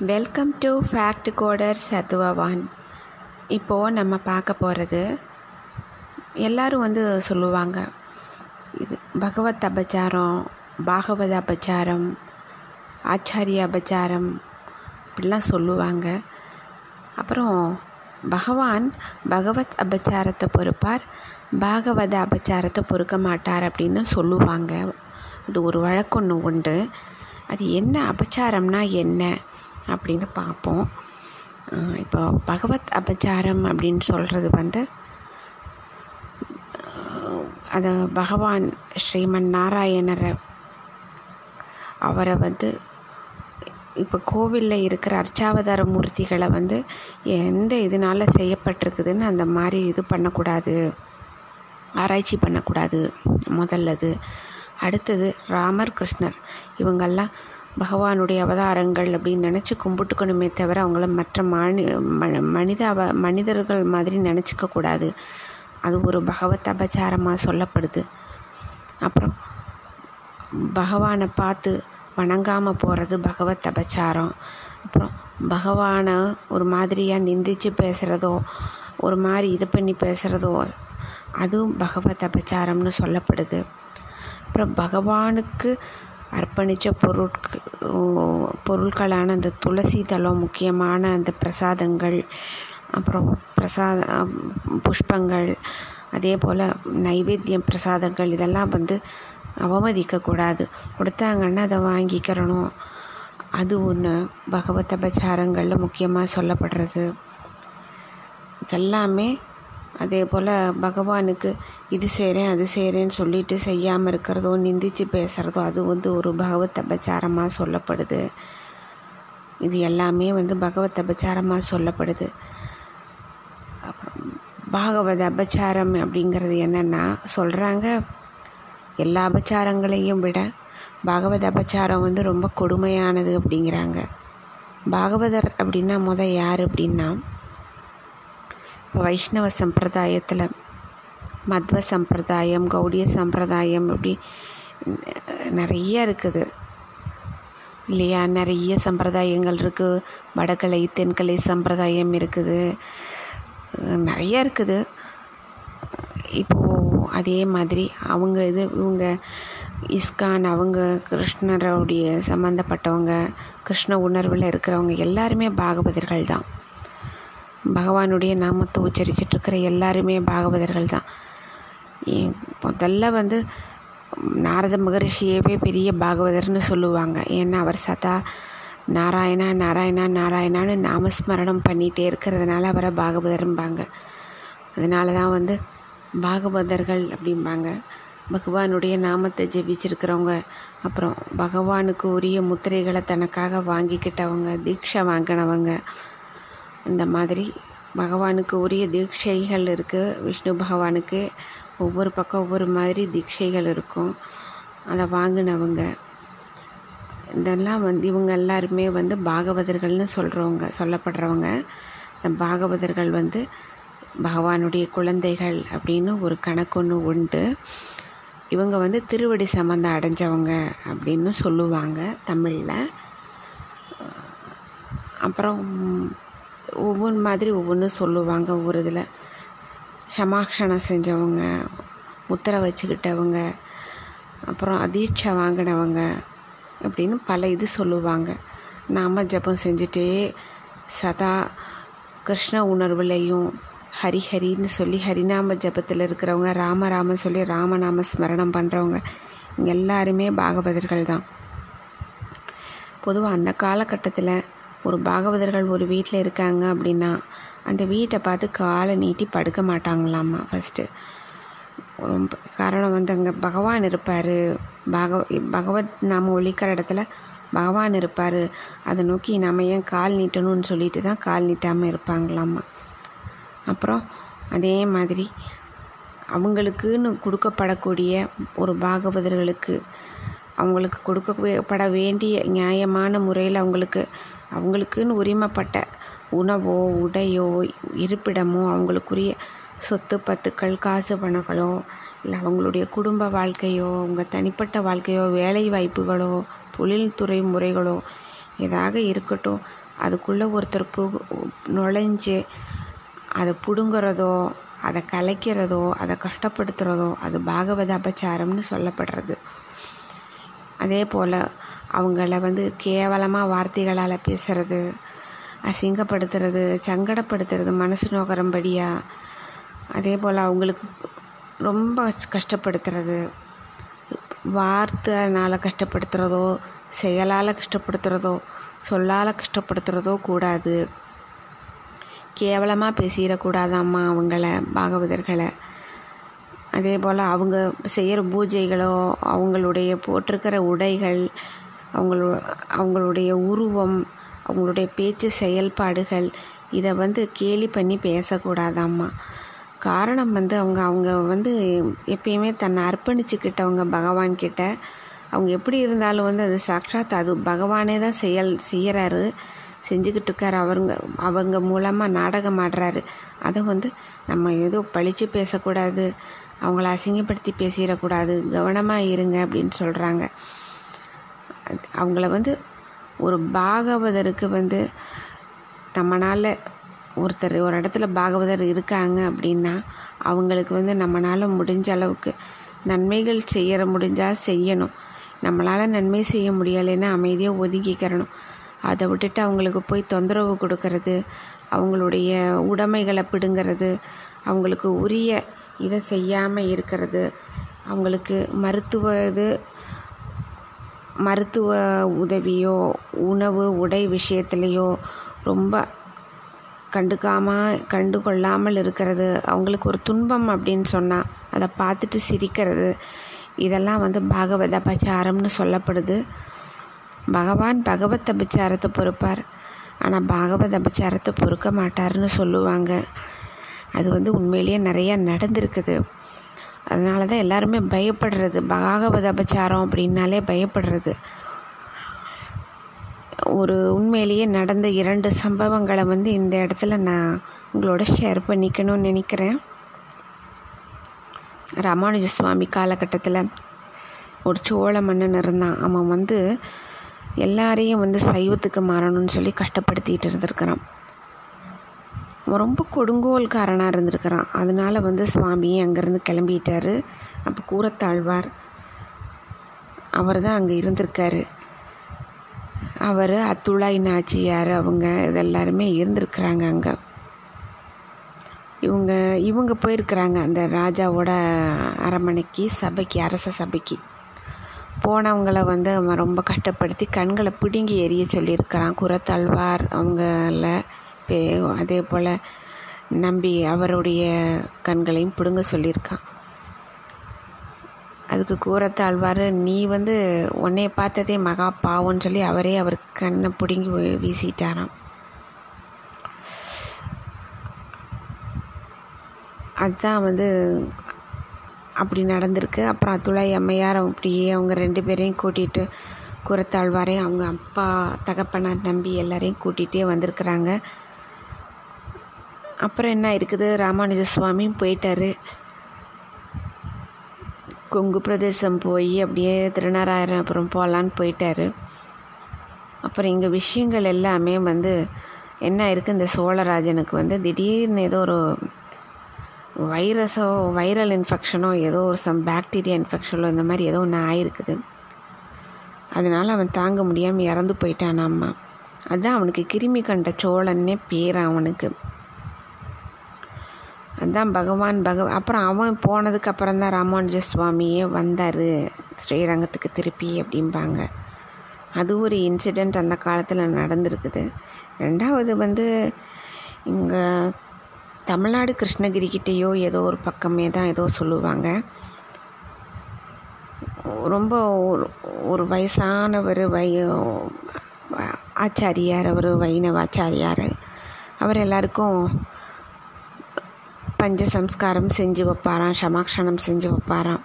Welcome to fact coder சத்துவவான் இப்போது நம்ம பார்க்க போகிறது எல்லோரும் வந்து சொல்லுவாங்க இது பகவத் அபச்சாரம் பாகவத அபச்சாரம் ஆச்சாரிய அபச்சாரம் இப்படிலாம் சொல்லுவாங்க. அப்புறம் பகவான் பகவத் அபச்சாரத்தை பொறுப்பார் பாகவத அபச்சாரத்தை பொறுக்க மாட்டார் அப்படின்னு சொல்லுவாங்க. அது ஒரு வழக்கொன்று உண்டு. அது என்ன அபச்சாரம்னா என்ன? அப்படின்னு பார்ப்போம். இப்போ பகவத் அபச்சாரம் அப்படின்னு சொல்கிறது வந்து அதை பகவான் ஸ்ரீமன் நாராயணரை அவரை வந்து இப்போ கோவிலில் இருக்கிற அர்ச்சாவதார மூர்த்திகளை வந்து எந்த இதனால் செய்யப்பட்டிருக்குதுன்னு அந்த மாதிரி இது பண்ணக்கூடாது. ஆராய்ச்சி பண்ணக்கூடாது முதல்லது. அடுத்தது ராமர் கிருஷ்ணர் இவங்கெல்லாம் பகவானுடைய அவதாரங்கள் அப்படின்னு நினச்சி கும்பிட்டுக்கணுமே தவிர அவங்கள மற்ற மாணி மனித அவ மனிதர்கள் மாதிரி நினச்சிக்க கூடாது. அது ஒரு பகவத் அபச்சாரமாக சொல்லப்படுது. அப்புறம் பகவானை பார்த்து வணங்காமல் போகிறது பகவத் அபச்சாரம். அப்புறம் பகவானை ஒரு மாதிரியாக நிந்திச்சு பேசுகிறதோ ஒரு மாதிரி இது பண்ணி பேசுகிறதோ அதுவும் பகவத் அபச்சாரம்னு சொல்லப்படுது. அப்புறம் பகவானுக்கு அர்ப்பணித்த பொருட்கள் பொருட்களான அந்த துளசி தளம் முக்கியமான அந்த பிரசாதங்கள் அப்புறம் பிரசாத புஷ்பங்கள் அதே போல் நைவேத்தியம் பிரசாதங்கள் இதெல்லாம் வந்து அவமதிக்கக்கூடாது கொடுத்தாங்கன்னா அதை வாங்கிக்கிறணும். அது ஒன்று பகவத் அபச்சாரங்களில் முக்கியமாக சொல்லப்படுறது. இதெல்லாமே அதே போல் பகவானுக்கு இது செய்கிறேன் அது செய்கிறேன்னு சொல்லிட்டு செய்யாமல் இருக்கிறதோ நிந்திச்சு பேசுகிறதோ அது வந்து ஒரு பகவத் அபச்சாரமாக சொல்லப்படுது. இது எல்லாமே வந்து பகவத் அபச்சாரமாக சொல்லப்படுது. பாகவத அபச்சாரம் அப்படிங்கிறது என்னென்னா சொல்கிறாங்க எல்லா அபச்சாரங்களையும் விட பாகவத அபச்சாரம் வந்து ரொம்ப கொடுமையானது அப்படிங்கிறாங்க. பாகவதர் அப்படின்னா முத யார் அப்படின்னா வைஷ்ணவ சம்பிரதாயத்தில் மத்வ சம்பிரதாயம் கௌடிய சம்பிரதாயம் இப்படி நிறைய இருக்குது. இல்லையா? நிறைய சம்பிரதாயங்கள் இருக்குது வடகலை தென்கலை சம்பிரதாயம் இருக்குது. நிறைய இருக்குது. இப்போது அதே மாதிரி அவங்க இது இவங்க இஸ்கான் அவங்க கிருஷ்ணருடைய சம்மந்தப்பட்டவங்க கிருஷ்ண உணர்வில் இருக்கிறவங்க எல்லாருமே பாகவதர்கள் தான் பகவானுடைய நாமத்தை உச்சரிச்சிட்ருக்கிற எல்லாருமே பாகவதர்கள் தான் முதல்ல வந்து நாரத மகரிஷியவே பெரிய பாகவதர்னு சொல்லுவாங்க. ஏன்னா அவர் சதா நாராயணா நாராயணா நாராயணான்னு நாமஸ்மரணம் பண்ணிகிட்டே இருக்கிறதுனால அவரை பாகவதர்ம்பாங்க. அதனால தான் வந்து பாகவதர்கள் அப்படிம்பாங்க. பகவானுடைய நாமத்தை ஜெபிச்சிருக்கிறவங்க அப்புறம் பகவானுக்கு உரிய முத்திரைகளை தனக்காக வாங்கிக்கிட்டவங்க தீட்சை வாங்கினவங்க இந்த மாதிரி பகவானுக்கு உரிய தீட்சைகள் இருக்குது விஷ்ணு பகவானுக்கு ஒவ்வொரு பக்கம் ஒவ்வொரு மாதிரி தீட்சைகள் இருக்கும். அதை வாங்கினவங்க. இதெல்லாம் வந்து இவங்க எல்லாருமே வந்து பாகவதர்கள்னு சொல்கிறவங்க சொல்லப்படுறவங்க. இந்த பாகவதர்கள் வந்து பகவானுடைய குழந்தைகள் அப்படின்னு ஒரு கணக்கு ஒன்று உண்டு. இவங்க வந்து திருவடி சம்மந்தம் அடைஞ்சவங்க அப்படின்னு சொல்லுவாங்க தமிழில். அப்புறம் ஒவ்வொன்று மாதிரி ஒவ்வொன்று சொல்லுவாங்க ஒவ்வொரு இதில் சமாக்ஷணம் செஞ்சவங்க முத்திரை வச்சுக்கிட்டவங்க அப்புறம் அதீட்சை வாங்கினவங்க அப்படின்னு பல இது சொல்லுவாங்க. நாம ஜபம் செஞ்சுட்டே சதா கிருஷ்ண உணர்வுலையும் ஹரிஹரின்னு சொல்லி ஹரிநாம ஜபத்தில் இருக்கிறவங்க ராம ராம சொல்லி ராமநாம ஸ்மரணம் பண்ணுறவங்க இங்கே எல்லாருமே பாகவதர்கள் தான் பொதுவாக அந்த காலகட்டத்தில் ஒரு பாகவதர்கள் ஒரு வீட்டில் இருக்காங்க அப்படின்னா அந்த வீட்டை பார்த்து காலை நீட்டி படுக்க மாட்டாங்களாம்மா ஃபஸ்ட்டு ரொம்ப காரணம் வந்து அங்கே பகவான் இருப்பார். பகவ பகவத் நாம் ஒழிக்கிற இடத்துல பகவான் இருப்பார். அதை நோக்கி நம்ம ஏன் கால் நீட்டணும்னு சொல்லிட்டு தான் கால் நீட்டாமல் இருப்பாங்களாம்மா அப்புறம் அதே மாதிரி அவங்களுக்குன்னு கொடுக்கப்படக்கூடிய ஒரு பாகவதர்களுக்கு அவங்களுக்கு கொடுக்கப்பட வேண்டிய நியாயமான முறையில் அவங்களுக்கு அவங்களுக்குன்னு உரிமைப்பட்ட உணவோ உடையோ இருப்பிடமோ அவங்களுக்குரிய சொத்து பத்துக்கள் காசு பணங்களோ இல்லை அவங்களுடைய குடும்ப வாழ்க்கையோ அவங்க தனிப்பட்ட வாழ்க்கையோ வேலை வாய்ப்புகளோ தொழில்துறை முறைகளோ ஏதாக இருக்கட்டும் அதுக்குள்ளே ஒருத்தர் பு நுழைஞ்சு அதை பிடுங்குறதோ அதை கலைக்கிறதோ அதை கஷ்டப்படுத்துகிறதோ அது பாகவத அபச்சாரம்னு சொல்லப்படுறது. அதே போல் அவங்கள வந்து கேவலமாக வார்த்தைகளால் பேசுறது அசிங்கப்படுத்துறது சங்கடப்படுத்துறது மனசு நோக்கிறம்படியாக அதே போல் அவங்களுக்கு ரொம்ப கஷ்டப்படுத்துறது. வார்த்தைனால் கஷ்டப்படுத்துகிறதோ செயலால் கஷ்டப்படுத்துகிறதோ சொல்லால் கஷ்டப்படுத்துகிறதோ கூடாது. கேவலமாக பேசிடக்கூடாதாம்மா அவங்கள பாகவதர்களை. அதே போல் அவங்க செய்கிற பூஜைகளோ அவங்களுடைய போட்டிருக்கிற உடைகள் அவங்களோ அவங்களுடைய உருவம் அவங்களுடைய பேச்சு செயல்பாடுகள் இதை வந்து கேலி பண்ணி பேசக்கூடாதாம்மா. காரணம் வந்து அவங்க அவங்க வந்து எப்பயுமே தன்னை அர்ப்பணிச்சுக்கிட்டவங்க பகவான்கிட்ட அவங்க எப்படி இருந்தாலும் வந்து அது சாட்சாத் அது பகவானே தான் செயல் செய்கிறாரு செஞ்சுக்கிட்டு இருக்காரு அவங்க அவங்க மூலமாக நாடகம் ஆடுறாரு. அதை வந்து நம்ம ஏதோ பழித்து பேசக்கூடாது அவங்கள அசிங்கப்படுத்தி பேசிடக்கூடாது கவனமாக இருங்க அப்படின்னு சொல்கிறாங்க அவங்கள வந்து ஒரு பாகவதருக்கு வந்து நம்மளால் ஒருத்தர் ஒரு இடத்துல பாகவதர் இருக்காங்க அப்படின்னா அவங்களுக்கு வந்து நம்மளால் முடிஞ்ச அளவுக்கு நன்மைகள் செய்யற முடிஞ்சால் செய்யணும். நம்மளால் நன்மை செய்ய முடியலைன்னா அமைதியாக ஒதுக்கிக்கிறணும் அதை விட்டுட்டு அவங்களுக்கு போய் தொந்தரவு கொடுக்கறது அவங்களுடைய உடைமைகளை பிடுங்கிறது அவங்களுக்கு உரிய இதை செய்யாமல் இருக்கிறது அவங்களுக்கு மருத்துவ இது மருத்துவ உதவியோ உணவு உடை விஷயத்துலேயோ ரொம்ப கண்டுக்காமல் கண்டு கொள்ளாமல் இருக்கிறது. அவங்களுக்கு ஒரு துன்பம் அப்படின்னு சொன்னால் அதை பார்த்துட்டு சிரிக்கிறது. இதெல்லாம் வந்து பாகவத அபச்சாரம்னு சொல்லப்படுது. பகவான் பகவத் அபச்சாரத்தை பொறுப்பார். ஆனால் பாகவத அபச்சாரத்தை பொறுக்க மாட்டார்னு சொல்லுவாங்க. அது வந்து உண்மையிலேயே நிறையா நடந்திருக்குது. அதனால தான் எல்லாருமே பயப்படுறது. பாகவத அபச்சாரம் அப்படின்னாலே பயப்படுறது. ஒரு உண்மையிலேயே நடந்த இரண்டு சம்பவங்களை வந்து இந்த இடத்துல நான் உங்களோட ஷேர் பண்ணிக்கணும்னு நினைக்கிறேன். ராமானுஜ சுவாமி காலகட்டத்தில் ஒரு சோழ மன்னன் இருந்தான். அவன் வந்து எல்லாரையும் வந்து சைவத்துக்கு மாறணும்னு சொல்லி கஷ்டப்படுத்திகிட்டு இருந்திருக்கிறான். ரொம்ப கொடுங்கோல்காரனாக இருந்திருக்கிறான். அதனால வந்து சுவாமி அங்கேருந்து கிளம்பிட்டார். அப்போ கூறத்தாழ்வார் அவர் தான் அங்கே இருந்திருக்காரு. அவர் அத்துழாய் நாச்சியார் அவங்க இதெல்லாருமே இருந்திருக்கிறாங்க அங்கே. இவங்க இவங்க போயிருக்கிறாங்க அந்த ராஜாவோட அரமனைக்கு சபைக்கு அரச சபைக்கு. போனவங்கள வந்து அவன் ரொம்ப கஷ்டப்படுத்தி கண்களை பிடுங்கி எரிய சொல்லியிருக்கிறான். குரத்தாழ்வார் அவங்கள பே அதே போல் நம்பி அவருடைய கண்களையும் பிடுங்க சொல்லியிருக்கான் அதுக்கு கூறத்தாழ்வார் நீ வந்து உன்னைய பார்த்ததே மகா பாவம்னு சொல்லி அவரே அவர் கண்ணை பிடுங்கி வீசிட்டாராம். அதுதான் வந்து அப்படி நடந்திருக்கு. அப்புறம் அத்துளை அம்மையார் அப்படியே அவங்க ரெண்டு பேரையும் கூட்டிகிட்டு குரத்தாழ்வாரையும் அவங்க அப்பா தகப்பனார் நம்பி எல்லாரையும் கூட்டிகிட்டே வந்திருக்கிறாங்க. அப்புறம் என்ன இருக்குது? ராமானுஜ சுவாமியும் போயிட்டாரு. கொங்கு பிரதேசம் போய் அப்படியே திருநாராயணபுரம் அப்புறம் போகலான்னு போயிட்டார். அப்புறம் இங்கே விஷயங்கள் எல்லாமே வந்து என்ன இருக்குது இந்த சோழராஜனுக்கு வந்து திடீர்னு ஏதோ ஒரு வைரஸோ வைரல் இன்ஃபெக்ஷனோ ஏதோ ஒரு சம் பாக்டீரியா இன்ஃபெக்ஷனோ இந்த மாதிரி ஏதோ ஒன்று ஆயிருக்குது. அதனால் அவன் தாங்க முடியாமல் இறந்து போயிட்டான் அம்மா. அதுதான் அவனுக்கு கிருமி கண்ட சோழன்னே பேர் அவனுக்கு. அதுதான் பகவான் பகவ அப்புறம் அவன் போனதுக்கு அப்புறம் தான் ராமானுஜ சுவாமியே வந்தார். ஸ்ரீரங்கத்துக்கு திருப்பி அப்படிம்பாங்க. அது ஒரு இன்சிடெண்ட் அந்த காலத்தில் நடந்திருக்குது. ரெண்டாவது வந்து இங்கே தமிழ்நாடு கிருஷ்ணகிரிக்கிட்டேயோ ஏதோ ஒரு பக்கமே தான் ஏதோ சொல்லுவாங்க. ரொம்ப ஒரு வயசானவர் வை ஆச்சாரியார் அவர் வைணவ ஆச்சாரியார் அவர் எல்லாருக்கும் பஞ்ச சம்ஸ்காரம் செஞ்சு வைப்பாராம் சமாக்ஷணம் செஞ்சு வைப்பாராம்.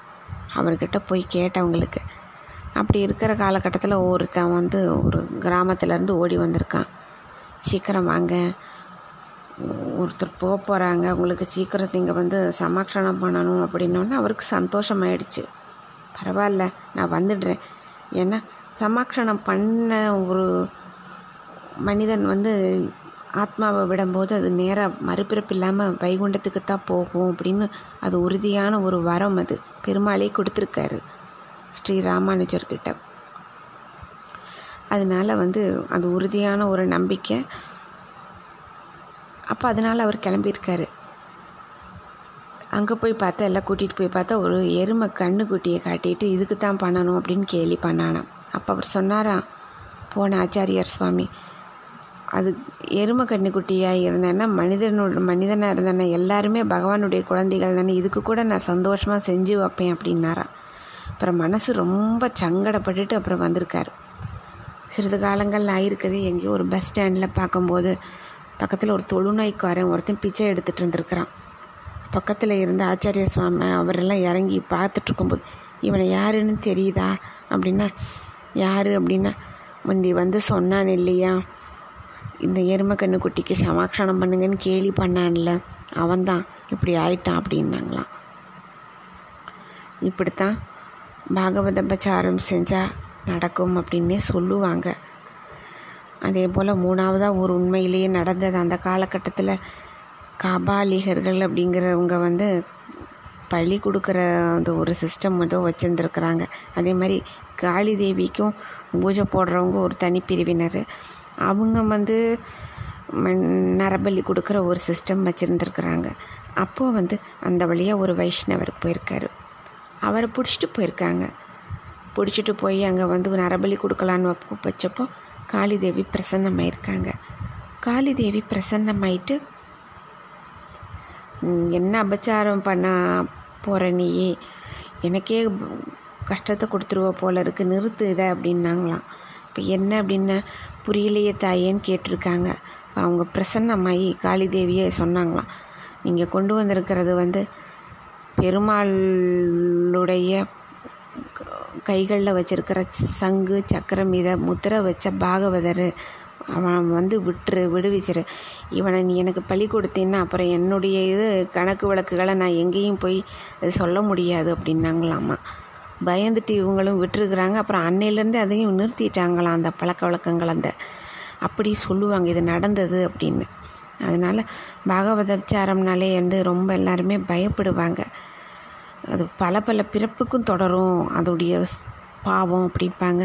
அவர்கிட்ட போய் கேட்டவங்களுக்கு அப்படி இருக்கிற காலகட்டத்தில் ஒருத்தன் வந்து ஒரு கிராமத்துலேருந்து ஓடி வந்திருக்கான். சீக்கிரம் வாங்க. ஒருத்தர் போக போகிறாங்க உங்களுக்கு சீக்கிரம் நீங்கள் வந்து சமாக்ஷணம் பண்ணணும் அப்படின்னோடனே அவருக்கு சந்தோஷமாயிடுச்சு. பரவாயில்ல நான் வந்துடுறேன். ஏன்னா சமாக்ஷணம் பண்ண ஒரு மனிதன் வந்து ஆத்மாவை விடும்போது அது நேராக மறுபிறப்பு இல்லாமல் வைகுண்டத்துக்கு தான் போகும் அப்படின்னு அது உறுதியான ஒரு வரம் அது. பெருமாளே கொடுத்துருக்காரு ஸ்ரீ ராமானுஜர்கிட்ட அதனால் வந்து அது உறுதியான ஒரு நம்பிக்கை. அப்போ அதனால் அவர் கிளம்பியிருக்காரு. அங்கே போய் பார்த்தா எல்லாம் கூட்டிகிட்டு போய் பார்த்தா ஒரு எருமை கண்ணுக்குட்டியை காட்டிட்டு இதுக்கு தான் பண்ணணும் அப்படின்னு கேலி பண்ணானாம். அப்போ அவர் சொன்னாராம் போன ஆச்சாரியார் சுவாமி அது எருமை கன்னிக்குட்டியாக இருந்தேன்னா மனிதனோட மனிதனாக இருந்தேன்னா எல்லாருமே பகவானுடைய குழந்தைகள் தானே இதுக்கு கூட நான் சந்தோஷமாக செஞ்சு வைப்பேன் அப்படின்னாரா. அப்புறம் மனசு ரொம்ப சங்கடப்பட்டுட்டு அப்புறம் வந்திருக்காரு. சிறிது காலங்கள் ஆயிருக்குது எங்கேயோ ஒரு பஸ் ஸ்டாண்டில் பார்க்கும்போது பக்கத்தில் ஒரு தொழுநோய்க்காரன் ஒருத்தன் பிச்சை எடுத்துகிட்டு இருந்திருக்கிறான். பக்கத்தில் இருந்த ஆச்சாரிய சுவாமி அவரெல்லாம் இறங்கி பார்த்துட்டு இருக்கும்போது இவனை யாருன்னு தெரியுதா? அப்படின்னா யார்? அப்படின்னா முந்தி வந்து சொன்னான் இல்லையா? இந்த எருமை கண்ணு குட்டிக்கு சமாக்ஷணம் பண்ணுங்கன்னு கேலி பண்ணான்ல. அவன்தான். இப்படி ஆயிட்டான் அப்படின்னாங்களாம். இப்படித்தான் பாகவத பிரச்சாரம் செஞ்சால் நடக்கும் அப்படின்னே சொல்லுவாங்க. அதே போல் மூணாவதாக ஒரு உண்மையிலேயே நடந்தது. அந்த காலகட்டத்தில் காபாலிகர்கள் அப்படிங்கிறவங்க வந்து பழி கொடுக்குற அந்த ஒரு சிஸ்டம் ஏதோ வச்சுருந்துருக்குறாங்க. அதே மாதிரி காளி தேவிக்கும் பூஜை போடுறவங்க ஒரு தனிப்பிரிவினர். அவங்க வந்து நரபலி கொடுக்குற ஒரு சிஸ்டம் வச்சுருந்துருக்குறாங்க. அப்போது வந்து அந்த வழியாக ஒரு வைஷ்ணவர் போயிருக்காரு. அவரை பிடிச்சிட்டு போயிருக்காங்க. பிடிச்சிட்டு போய் அங்கே வந்து நரபலி கொடுக்கலான்னு வச்சப்போ காளி தேவி பிரசன்னமாயிருக்காங்க. காளி தேவி பிரசன்னமாயிட்டு என்ன அபச்சாரம் பண்ண போகிற நீயே? எனக்கே கஷ்டத்தை கொடுத்துருவ போல இருக்குது நிறுத்து இதை அப்படின்னாங்களாம். இப்போ என்ன அப்படின்னு புரியலையே தாயேன்னு கேட்டிருக்காங்க. இப்போ அவங்க பிரசன்னமாயி காளி தேவியே சொன்னாங்களாம். நீங்கள் கொண்டு வந்திருக்கிறது வந்து பெருமாளுடைய கைகளில் வச்சுருக்கிற சங்கு சக்கரம் இதை முத்திரை வச்ச பாகவதர். அவன் வந்து விட்டுரு விடுவிச்சிரு. இவனை நீ எனக்கு பழி கொடுத்தீன்னா அப்புறம் என்னுடைய இது கணக்கு வழக்குகளை நான் எங்கேயும் போய் சொல்ல முடியாது அப்படின்னாங்களாமா. பயந்துட்டு இவங்களும் விட்டுருக்குறாங்க. அப்புறம் அன்னையிலேருந்து அதையும் நிறுத்திட்டாங்களாம் அந்த பழக்க வழக்கங்கள் அந்த. அப்படி சொல்லுவாங்க இது நடந்தது அப்படின்னு. அதனால் பாகவதச்சாரம்னாலே வந்து ரொம்ப எல்லாருமே பயப்படுவாங்க. அது பல பல பிறப்புக்கும் தொடரும் அதோடைய பாவம் அப்படிம்பாங்க.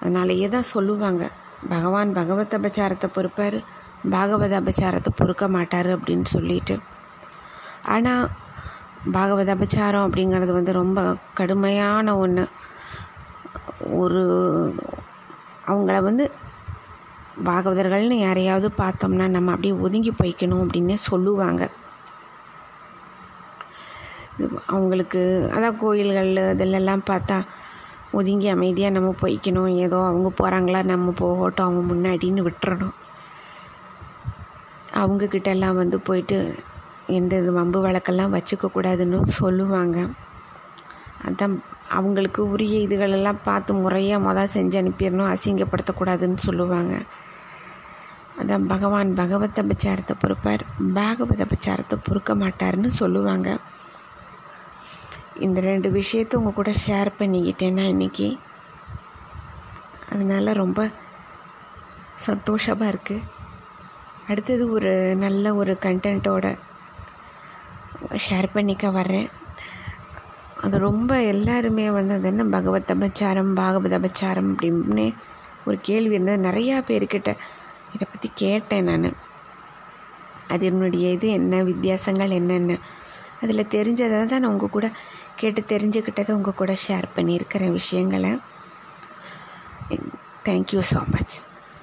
அதனாலேயே தான் சொல்லுவாங்க பகவான் பகவத் அபச்சாரத்தை பொறுப்பார் பாகவத அபச்சாரத்தை பொறுக்க மாட்டார் அப்படின்னு சொல்லிட்டு. ஆனால் பாகவத அபச்சாரம் அப்படிங்கிறது வந்து ரொம்ப கடுமையான ஒன்று ஒரு அவங்கள வந்து பாகவதர்கள்னு யாரையாவது பார்த்தோம்னா நம்ம அப்படியே ஒதுங்கி போய்க்கணும் அப்படின்னு சொல்லுவாங்க. அவங்களுக்கு அதான் கோயில்கள் இதிலெல்லாம் பார்த்தா ஒதுங்கி அமைதியாக நம்ம போய்க்கணும். ஏதோ அவங்க போகிறாங்களா நம்ம போகட்டும் அவங்க முன்னாடின்னு விட்டுறணும். அவங்கக்கிட்ட எல்லாம் வந்து போயிட்டு எந்த இது வம்பு வழக்கெல்லாம் வச்சுக்கக்கூடாதுன்னு சொல்லுவாங்க. அதான் அவங்களுக்கு உரிய இதுகளெல்லாம் பார்த்து முறையாக மொதல் செஞ்சு அனுப்பிடணும் அசிங்கப்படுத்தக்கூடாதுன்னு சொல்லுவாங்க. அதான் பகவான் பகவத் அபச்சாரத்தை பொறுப்பார். பாகவத அபச்சாரத்தை பொறுக்க மாட்டார்னு சொல்லுவாங்க. இந்த ரெண்டு விஷயத்தை உங்கள் கூட ஷேர் பண்ணிக்கிட்டேன்னா இன்றைக்கி அதனால் ரொம்ப சந்தோஷமாக இருக்குது அடுத்தது ஒரு நல்ல ஒரு கண்டென்ட்டோட ஷேர் பண்ணிக்க வர்றேன். அது ரொம்ப எல்லாருமே வந்து அது என்ன பகவத் அபச்சாரம் பாகவத அபச்சாரம் அப்படின்னு ஒரு கேள்வி இருந்தது. நிறையா பேர்கிட்ட இதை பற்றி கேட்டேன் நான். அது என்னுடைய இது என்ன வித்தியாசங்கள் என்னென்ன. அதில் தெரிஞ்சதை தான் நான் உங்கள் கூட கேட்டு தெரிஞ்சுக்கிட்டதை உங்கள் கூட ஷேர் பண்ணியிருக்கிற விஷயங்களை. Thank you so much